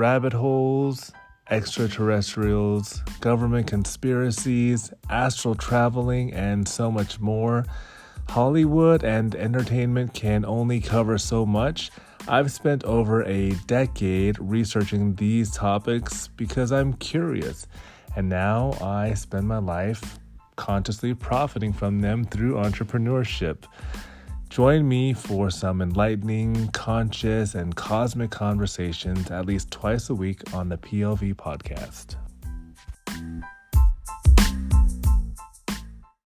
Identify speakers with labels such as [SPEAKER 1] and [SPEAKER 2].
[SPEAKER 1] rabbit holes, extraterrestrials, government conspiracies, astral traveling, and so much more. Hollywood and entertainment can only cover so much. I've spent over a decade researching these topics because I'm curious, and now I spend my life consciously profiting from them through entrepreneurship. Join me for some enlightening, conscious, and cosmic conversations at least twice a week on the PLV podcast.